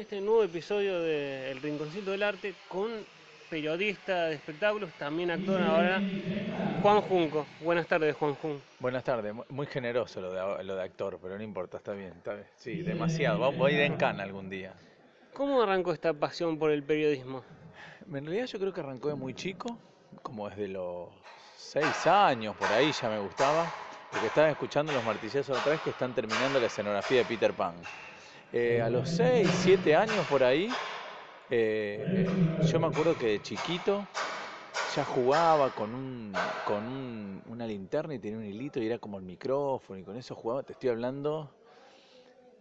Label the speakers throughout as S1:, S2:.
S1: este nuevo episodio de El Rinconcito del Arte con periodista de espectáculos, también actor ahora, Juan Junco. Buenas tardes, Juan Junco.
S2: Buenas tardes, muy generoso lo de, lo de actor, pero no importa, está bien, está bien. Sí, demasiado, voy a ir en cana algún día.
S1: ¿Cómo arrancó esta pasión por el periodismo?
S2: En realidad yo creo que arrancó de muy chico, como desde los seis años, por ahí ya me gustaba, porque estaba escuchando los martillazos atrás que están terminando la escenografía de Peter Pan. Eh, a los 6, 7 años por ahí, eh, yo me acuerdo que de chiquito ya jugaba con, un, con una linterna y tenía un hilito y era como el micrófono y con eso jugaba, te estoy hablando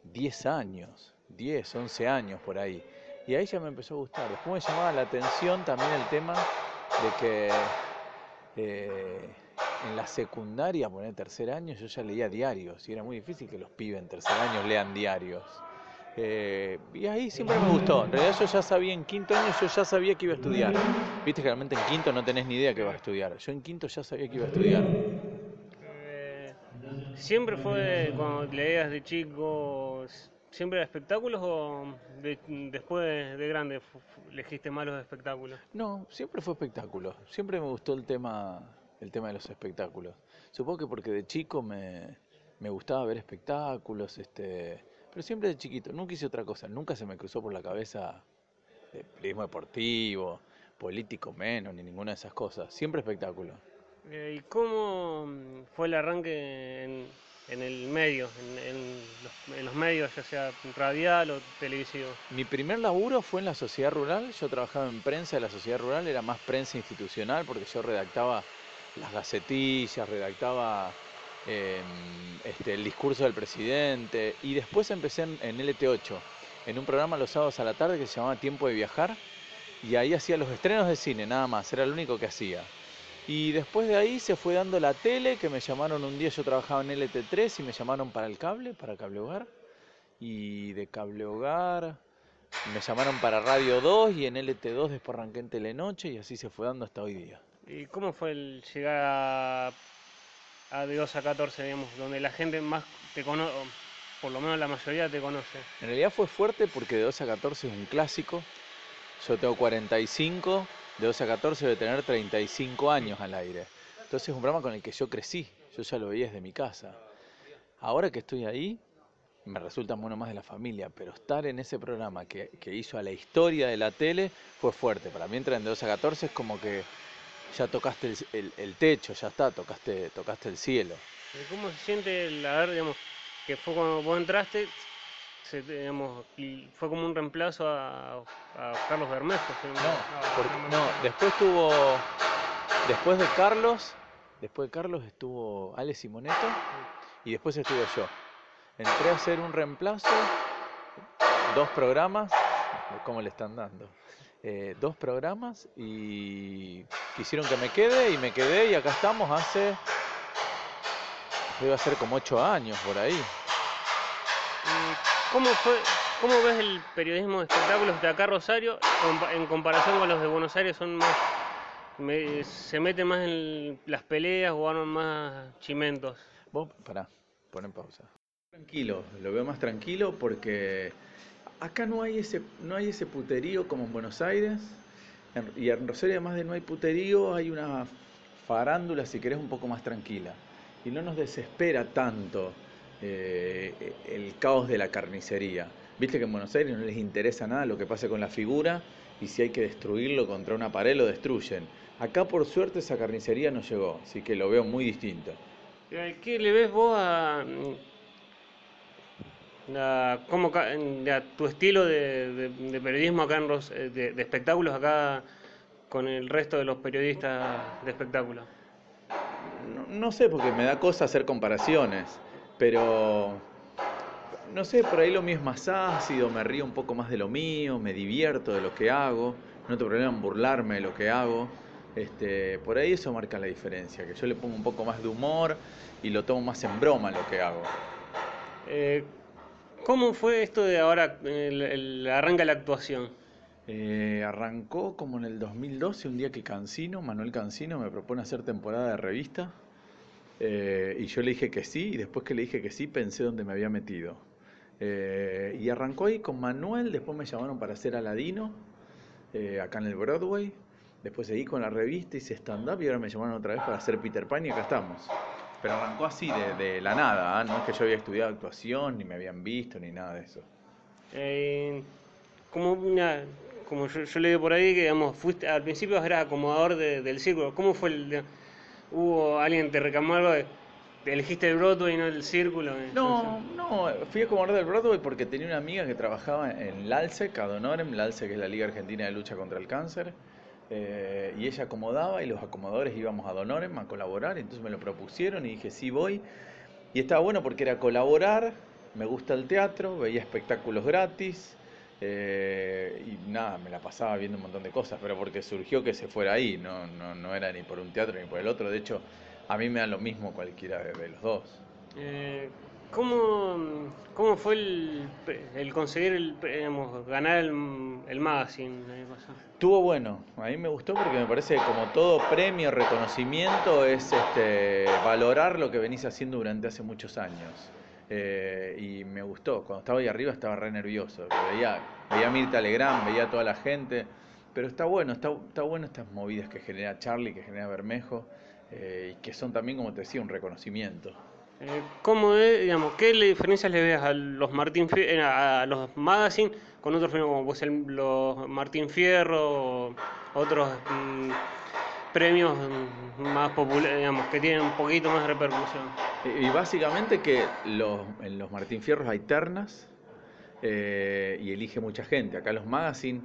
S2: 10 años, 10, 11 años por ahí. Y ahí ya me empezó a gustar. Después me llamaba la atención también el tema de que eh, en la secundaria, poner tercer año, yo ya leía diarios y era muy difícil que los pibes en tercer año lean diarios. Eh, y ahí siempre me gustó. En realidad yo ya sabía, en quinto año yo ya sabía que iba a estudiar. Viste que realmente en quinto no tenés ni idea que vas a estudiar. Yo en quinto ya sabía que iba a estudiar.
S1: Eh, ¿Siempre fue cuando leías de chico, siempre de espectáculos o después de grande elegiste más los espectáculos?
S2: No, siempre fue espectáculos. Siempre me gustó el tema, el tema de los espectáculos. Supongo que porque de chico me, me gustaba ver espectáculos, este pero siempre de chiquito, nunca hice otra cosa, nunca se me cruzó por la cabeza el periodismo deportivo, político menos, ni ninguna de esas cosas, siempre espectáculo.
S1: Eh, ¿Y cómo mm, fue el arranque en, el medio, en, los, medios, ya sea radial o televisivo?
S2: Mi primer laburo fue en la sociedad rural, yo trabajaba en prensa de la sociedad rural, era más prensa institucional porque yo redactaba las gacetillas, redactaba este, el discurso del presidente y después empecé en, LT8, en un programa los sábados a la tarde que se llamaba Tiempo de Viajar y ahí hacía los estrenos de cine, nada más, era lo único que hacía. Y después de ahí se fue dando la tele, que me llamaron un día, yo trabajaba en LT3 y me llamaron para el cable, para Cable Hogar. Y de Cable Hogar me llamaron para Radio 2 y en LT2 después arranqué en Telenoche y así se fue dando hasta hoy día.
S1: ¿Y cómo fue el llegar a a de 2 a 14, digamos, donde la gente más te conoce, por lo menos la mayoría te conoce.
S2: En realidad fue fuerte porque de 2 a 14 es un clásico. Yo tengo 45, de 2 a 14 debe tener 35 años al aire. Entonces es un programa con el que yo crecí, yo ya lo veía desde mi casa. Ahora que estoy ahí, me resulta uno más de la familia, pero estar en ese programa que, que hizo a la historia de la tele fue fuerte. Para mí entrar en de 2 a 14 es como que ya tocaste el, techo, ya está, tocaste, tocaste el cielo.
S1: ¿Cómo se siente el haber, digamos, que fue cuando vos entraste, digamos, fue como un reemplazo a, Carlos Bermejo?
S2: No, no, después tuvo, después de Carlos, después de Carlos estuvo Ale Simoneto y después estuve yo. Entré a hacer un reemplazo, dos programas, ¿cómo le están dando? Eh, dos programas y quisieron que me quede y me quedé y acá estamos hace, debe ser como ocho años por ahí.
S1: ¿Cómo, fue, ¿Cómo ves el periodismo de espectáculos de acá Rosario en comparación con los de Buenos Aires? son más ¿Se mete más en las peleas o van más chimentos?
S2: Vos, pará, pon en pausa. Tranquilo, lo veo más tranquilo porque acá no hay ese, no hay ese puterío como en Buenos Aires. Y en Rosario, además de no hay puterío, hay una farándula, si querés, un poco más tranquila. Y no nos desespera tanto eh, el caos de la carnicería. Viste que en Buenos Aires no les interesa nada lo que pase con la figura y si hay que destruirlo contra una pared lo destruyen. Acá por suerte esa carnicería no llegó, así que lo veo muy distinto.
S1: ¿Qué le ves vos a, cómo, tu estilo de, periodismo acá en los, eh, de, espectáculos acá con el resto de los periodistas de espectáculos?
S2: No, sé, porque me da cosa hacer comparaciones, pero no sé, por ahí lo mío es más ácido, me río un poco más de lo mío, me divierto de lo que hago, no tengo problema en burlarme de lo que hago. Este, por ahí eso marca la diferencia, que yo le pongo un poco más de humor y lo tomo más en broma lo que hago.
S1: Eh, ¿Cómo fue esto de ahora, el, arranca la actuación?
S2: Eh, arrancó como en el 2012, un día que Cancino, Manuel Cancino, me propone hacer temporada de revista. Eh, y yo le dije que sí, y después que le dije que sí, pensé dónde me había metido. Eh, y arrancó ahí con Manuel, después me llamaron para hacer Aladino, acá en el Broadway. Después seguí con la revista, hice stand-up y ahora me llamaron otra vez para hacer Peter Pan y acá estamos. Pero arrancó así, de, de la nada, ¿ah? no es que yo había estudiado actuación, ni me habían visto, ni nada de eso.
S1: Eh, como una, como yo, yo leí por ahí que digamos, fuiste, al principio eras acomodador de- del círculo. ¿Cómo fue el de- hubo alguien te reclamó algo de, elegiste el Broadway y no el círculo?
S2: No, no, fui a acomodar del Broadway porque tenía una amiga que trabajaba en LALSEC, Ad Honorem, LALSEC que es la Liga Argentina de Lucha contra el Cáncer, eh, y ella acomodaba y los acomodadores íbamos a Ad Honorem a colaborar, entonces me lo propusieron y dije, sí voy, y estaba bueno porque era colaborar, me gusta el teatro, veía espectáculos gratis, eh, y nada, me la pasaba viendo un montón de cosas, pero porque surgió que se fuera ahí, no, no, no era ni por un teatro ni por el otro, de hecho, a mí me da lo mismo cualquiera de los dos.
S1: Eh, ¿cómo, ¿Cómo fue el, el conseguir, el, digamos, ganar el, el magazine?
S2: Estuvo bueno, a mí me gustó porque me parece que como todo premio, reconocimiento es este, valorar lo que venís haciendo durante hace muchos años. Eh, y me gustó, cuando estaba ahí arriba estaba re nervioso, veía, veía a Mirta Legrand, veía a toda la gente, pero está bueno, está, está bueno estas movidas que genera Charlie, que genera Bermejo, eh, y que son también, como te decía, un reconocimiento.
S1: Eh, ¿Cómo es, digamos, qué diferencias le ves a los Martín eh, a los magazine con otros premios como pues el- los Martín Fierro otros mm, premios mm, más populares, digamos, que tienen un poquito más de repercusión?
S2: Y y básicamente que los, en los Martín Fierros hay ternas eh, y elige mucha gente. Acá los magazine,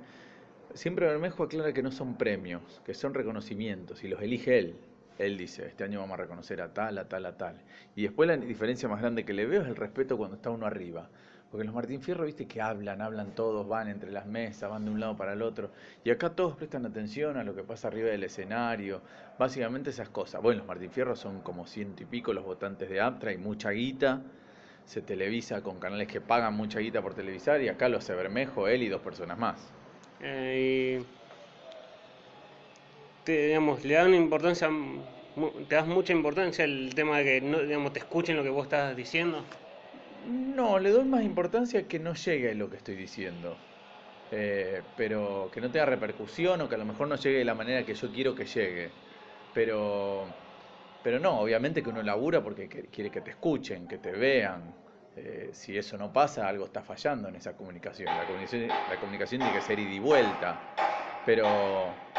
S2: siempre Bermejo aclara que no son premios, que son reconocimientos y los elige él. Él dice, este año vamos a reconocer a tal, a tal, a tal. Y después la diferencia más grande que le veo es el respeto cuando está uno arriba. Porque los Martín Fierro, viste que hablan, hablan todos, van entre las mesas, van de un lado para el otro. Y acá todos prestan atención a lo que pasa arriba del escenario. Básicamente esas cosas. Bueno, los Martín Fierro son como ciento y pico los votantes de Aptra y mucha guita. Se televisa con canales que pagan mucha guita por televisar. Y acá lo hace Bermejo, él y dos personas más.
S1: Eh, te, digamos, le una importancia, te das mucha importancia el tema de que no, digamos, te escuchen lo que vos estás diciendo.
S2: No, le doy más importancia que no llegue lo que estoy diciendo. Eh, pero que no tenga repercusión o que a lo mejor no llegue de la manera que yo quiero que llegue. Pero, pero no, obviamente que uno labura porque que- quiere que te escuchen, que te vean. Eh, si eso no pasa, algo está fallando en esa comunicación. La comunicación, la comunicación tiene que ser ida y vuelta. Pero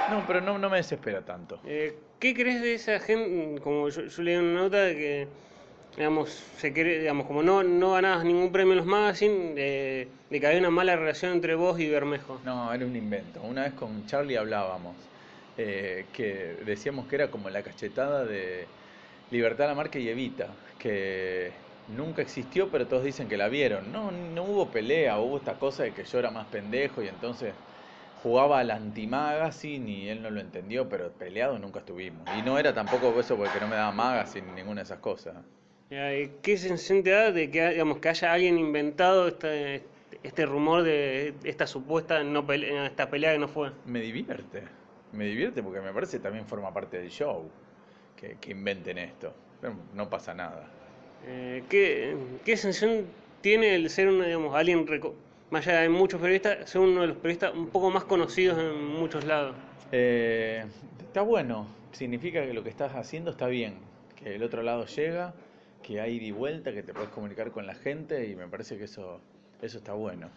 S2: no, pero no, no me desespera tanto.
S1: Eh, ¿Qué crees de esa gente? Como yo, yo leí una nota de que, digamos, se quiere, digamos, como no, no ganabas ningún premio en los magazine, eh, de que había una mala relación entre vos y Bermejo.
S2: No, era un invento. Una vez con Charlie hablábamos, eh, que decíamos que era como la cachetada de Libertad Lamarque y Evita, que nunca existió, pero todos dicen que la vieron. No, no hubo pelea, hubo esta cosa de que yo era más pendejo y entonces jugaba al anti-magazine y él no lo entendió, pero peleado nunca estuvimos. Y no era tampoco eso porque no me daba magazine ni ninguna de esas cosas.
S1: ¿Qué sensación te da de que, digamos, que haya alguien inventado este, este rumor de esta supuesta no pele- esta pelea que no fue?
S2: Me divierte, me divierte porque me parece que también forma parte del show que, que inventen esto. Pero no pasa nada.
S1: Eh, ¿qué, qué sensación tiene el ser un, digamos, alguien, más allá de muchos periodistas, ser uno de los periodistas un poco más conocidos en muchos lados?
S2: Eh, está bueno, significa que lo que estás haciendo está bien, que el otro lado llega, que hay ida y vuelta, que te puedes comunicar con la gente y me parece que eso, eso está bueno.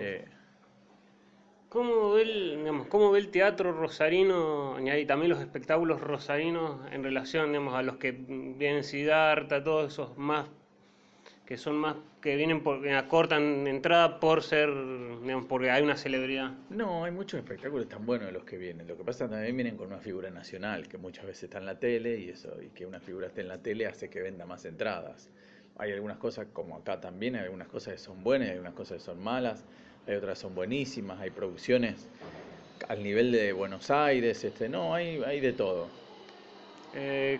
S1: Eh,
S2: Eh,
S1: ¿Cómo ve, el, digamos, ¿Cómo ve el teatro rosarino y también los espectáculos rosarinos en relación digamos, a los que vienen Siddhartha, todos esos más que son más que vienen por, que acortan entrada por ser digamos, porque hay una celebridad?
S2: no, hay muchos espectáculos tan buenos de los que vienen. Lo que pasa también vienen con una figura nacional, que muchas veces está en la tele y eso, y que una figura esté en la tele hace que venda más entradas. Hay algunas cosas, como acá también, hay algunas cosas que son buenas, hay algunas cosas que son malas, hay otras que son buenísimas, hay producciones al nivel de Buenos Aires, este, no, hay, hay de todo.
S1: Eh,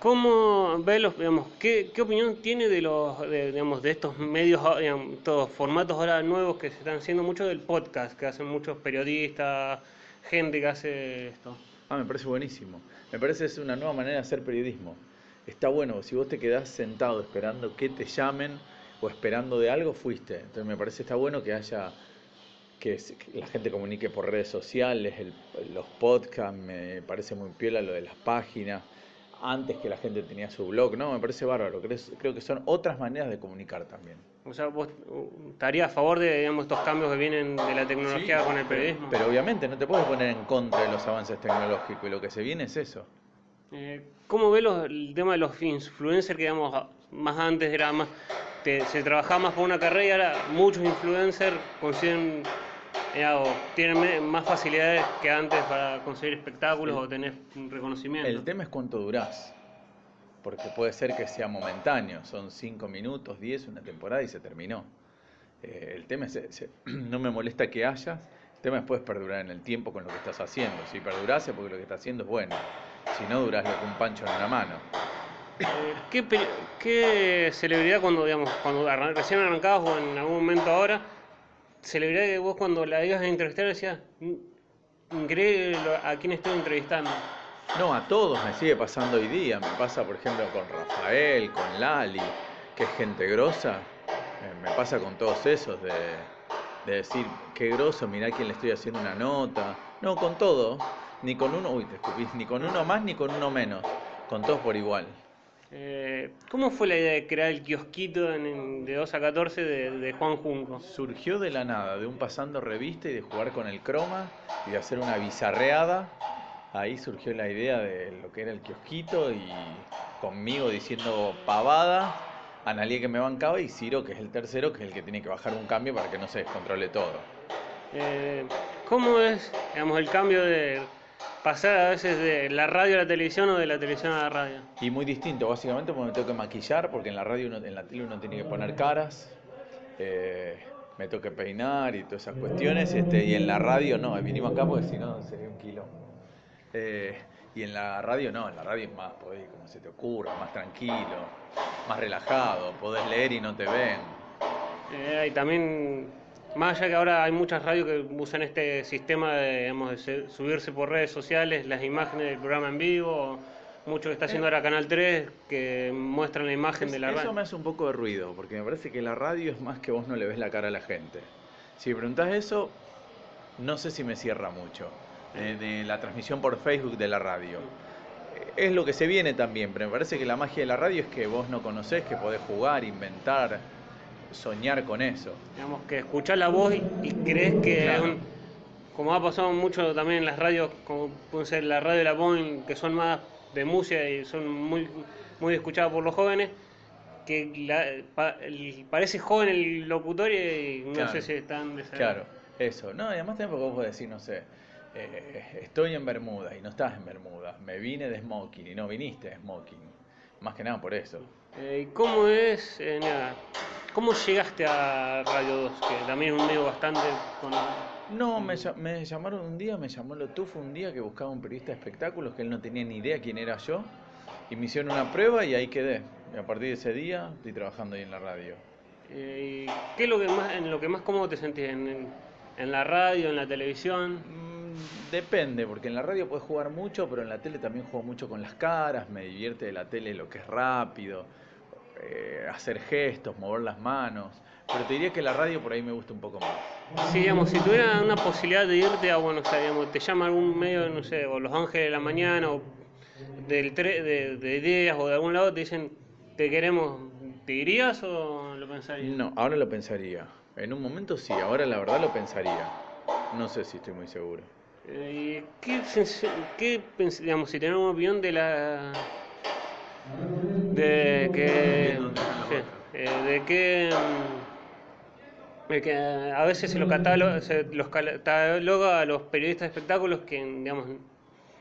S1: ¿Cómo ve los, digamos, qué, qué opinión tiene de los, de, digamos, de estos medios, ah, digamos, formatos ahora nuevos que se están haciendo mucho del podcast, que hacen muchos periodistas, gente que hace esto?
S2: Ah, me parece buenísimo. Me parece que es una nueva manera de hacer periodismo. Está bueno, si vos te quedás sentado esperando que te llamen o esperando de algo, fuiste. Entonces me parece está bueno que haya que, la gente comunique por redes sociales, los podcasts, me parece muy piola lo de las páginas, antes que la gente tenía su blog, no, me parece bárbaro, creo, creo que son otras maneras de comunicar también.
S1: O sea, vos uh, estarías a favor de digamos, estos cambios que vienen de la tecnología con el periodismo.
S2: Pero, obviamente no te puedes poner en contra de los avances tecnológicos y lo que se viene es eso.
S1: Eh, ¿Cómo ves el tema de los influencers que digamos más antes era más se trabajaba más por una carrera y ahora muchos influencers consiguen tienen más facilidades que antes para conseguir espectáculos o tener reconocimiento.
S2: El tema es cuánto durás, porque puede ser que sea momentáneo, son 5 minutos, 10, una temporada y se terminó. Eh, el tema es, no me molesta que hayas, el tema es puedes perdurar en el tiempo con lo que estás haciendo. Si perdurase porque lo que estás haciendo es bueno, si no durás lo que un pancho en una mano.
S1: Eh, ¿qué, ¿qué, celebridad cuando, digamos, cuando recién arrancabas o en algún momento ahora celebridad que vos cuando la ibas a entrevistar decías, increíble a quién estoy entrevistando.
S2: No, a todos me sigue pasando hoy día. Me pasa, por ejemplo, con Rafael, con Lali, que es gente grosa. Eh, me pasa con todos esos de, decir, qué groso, mirá quién le estoy haciendo una nota. No, con todo. Ni con uno, uy, te escupís, ni con uno más ni con uno menos. Con todos por igual.
S1: Eh, ¿Cómo fue la idea de crear el kiosquito de 2 a 14 de, Juan Junco?
S2: Surgió de la nada, de un pasando revista y de jugar con el croma y de hacer una bizarreada. Ahí surgió la idea de lo que era el kiosquito y conmigo diciendo pavada, Analia que me bancaba y Ciro que es el tercero, que es el que tiene que bajar un cambio para que no se descontrole todo.
S1: Eh, ¿Cómo es digamos, el cambio de pasar a veces de la radio a la televisión o de la televisión a la radio.
S2: Y muy distinto, básicamente porque me tengo que maquillar, porque en la radio, en la tele uno tiene que poner caras, eh, me tengo que peinar y todas esas cuestiones, este, y en la radio no, vinimos acá porque si no sería un kilo. Eh, y en la radio no, en la radio es más, podés, como se te ocurra, más tranquilo, más relajado, podés leer y no te ven.
S1: Eh, y también más allá que ahora hay muchas radios que usan este sistema de, subirse por redes sociales las imágenes del programa en vivo, mucho que está haciendo ahora Canal 3 que muestran la imagen de la radio.
S2: Eso me hace un poco de ruido, porque me parece que la radio es más que vos no le ves la cara a la gente. Si me preguntás eso, no sé si me cierra mucho, eh, de la transmisión por Facebook de la radio. Es lo que se viene también, pero me parece que la magia de la radio es que vos no conocés, que podés jugar, inventar, soñar con eso.
S1: Digamos que escuchar la voz y, crees que, como ha pasado mucho también en las radios, como puede ser la radio de la Boeing, que son más de música y son muy, muy escuchadas por los jóvenes, que parece joven el locutor y no sé si están
S2: Claro, eso. No, y además también vos podés decir, no sé, eh, estoy en Bermuda y no estás en Bermuda, me vine de smoking y no viniste de smoking. Más que nada por eso.
S1: Eh, ¿Cómo es, eh, cómo llegaste a Radio 2? Que también es un medio bastante...
S2: No, me, me, llamaron un día, me llamó Lotufo un día que buscaba un periodista de espectáculos, que él no tenía ni idea quién era yo, y me hicieron una prueba y ahí quedé. Y a partir de ese día estoy trabajando ahí en la radio.
S1: Eh, ¿Qué es lo que más, en lo que más cómodo te sentís? ¿En, en, la radio, en la televisión?
S2: Mm, depende, porque en la radio puedes jugar mucho, pero en la tele también juego mucho con las caras, me divierte de la tele lo que es rápido eh, hacer gestos, mover las manos. Pero te diría que la radio por ahí me gusta un poco más.
S1: Sí, digamos, si tuviera una posibilidad de irte a Buenos Aires, digamos, te llama algún medio, no sé, o Los Ángeles de la Mañana, o del de, de ideas, o de algún lado, te dicen, te queremos, ¿te irías o lo pensarías?
S2: No, ahora lo pensaría. En un momento sí, ahora la verdad lo pensaría. No sé si estoy muy seguro.
S1: Eh, ¿qué, qué, digamos, si tenemos una opinión de la de que, eh, de que, mm, de que a veces se, lo cataloga, se los cataloga a los periodistas de espectáculos que digamos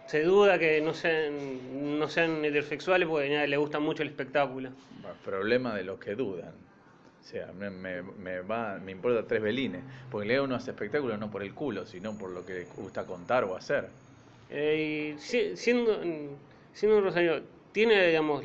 S1: se duda que no sean, no sean heterosexuales porque a les gusta mucho el espectáculo.
S2: problema de los que dudan. O sea, me, me, va, me importa tres velines. Porque leo uno hace espectáculos no por el culo, sino por lo que le gusta contar o hacer.
S1: Eh, siendo, siendo un Rosario, tiene, digamos,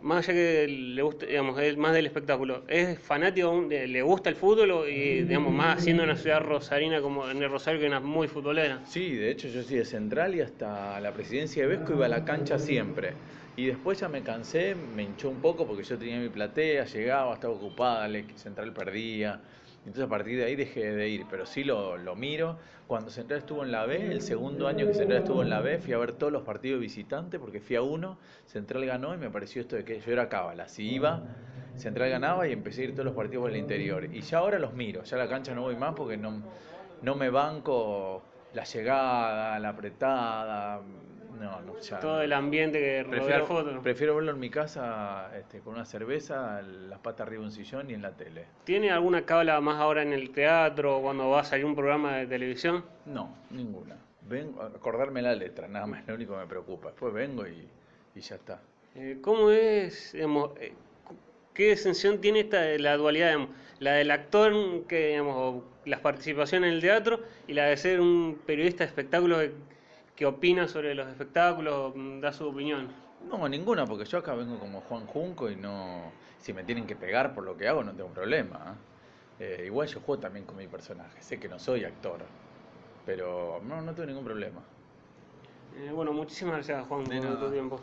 S1: más allá que le gusta, digamos, más del espectáculo, es fanático, le gusta el fútbol y, digamos, más siendo una ciudad rosarina como en el Rosario que es muy futbolera.
S2: Sí, de hecho yo soy de Central y hasta la presidencia de Vesco iba a la cancha siempre. Y después ya me cansé, me hinchó un poco porque yo tenía mi platea, llegaba, estaba ocupada, Central perdía. Entonces a partir de ahí dejé de ir, pero sí lo, lo miro. Cuando Central estuvo en la B, el segundo año que Central estuvo en la B, fui a ver todos los partidos visitantes porque fui a uno, Central ganó y me pareció esto de que yo era cábala. Si iba, Central ganaba y empecé a ir todos los partidos por el interior. Y ya ahora los miro, ya a la cancha no voy más porque no, no me banco la llegada, la apretada, no, no, ya.
S1: Todo el ambiente que rodea el fútbol.
S2: Prefiero verlo en mi casa este, con una cerveza, las patas arriba de un sillón y en la tele.
S1: ¿Tiene alguna cábala más ahora en el teatro o cuando va a salir un programa de televisión?
S2: No, ninguna. Vengo a acordarme la letra, nada más, lo único que me preocupa. Después vengo y, y ya está.
S1: Eh, ¿Cómo es, digamos, eh, qué exención tiene esta la dualidad, la del actor, que, digamos, las participaciones en el teatro y la de ser un periodista de espectáculos ¿Qué opina sobre los espectáculos? ¿Da su opinión?
S2: No, ninguna, porque yo acá vengo como Juan Junco y no. Si me tienen que pegar por lo que hago, no tengo problema. ¿eh? Eh, igual yo juego también con mi personaje. Sé que no soy actor, pero no, no tengo ningún problema.
S1: Eh, bueno, muchísimas gracias, Juan, por tu tiempo.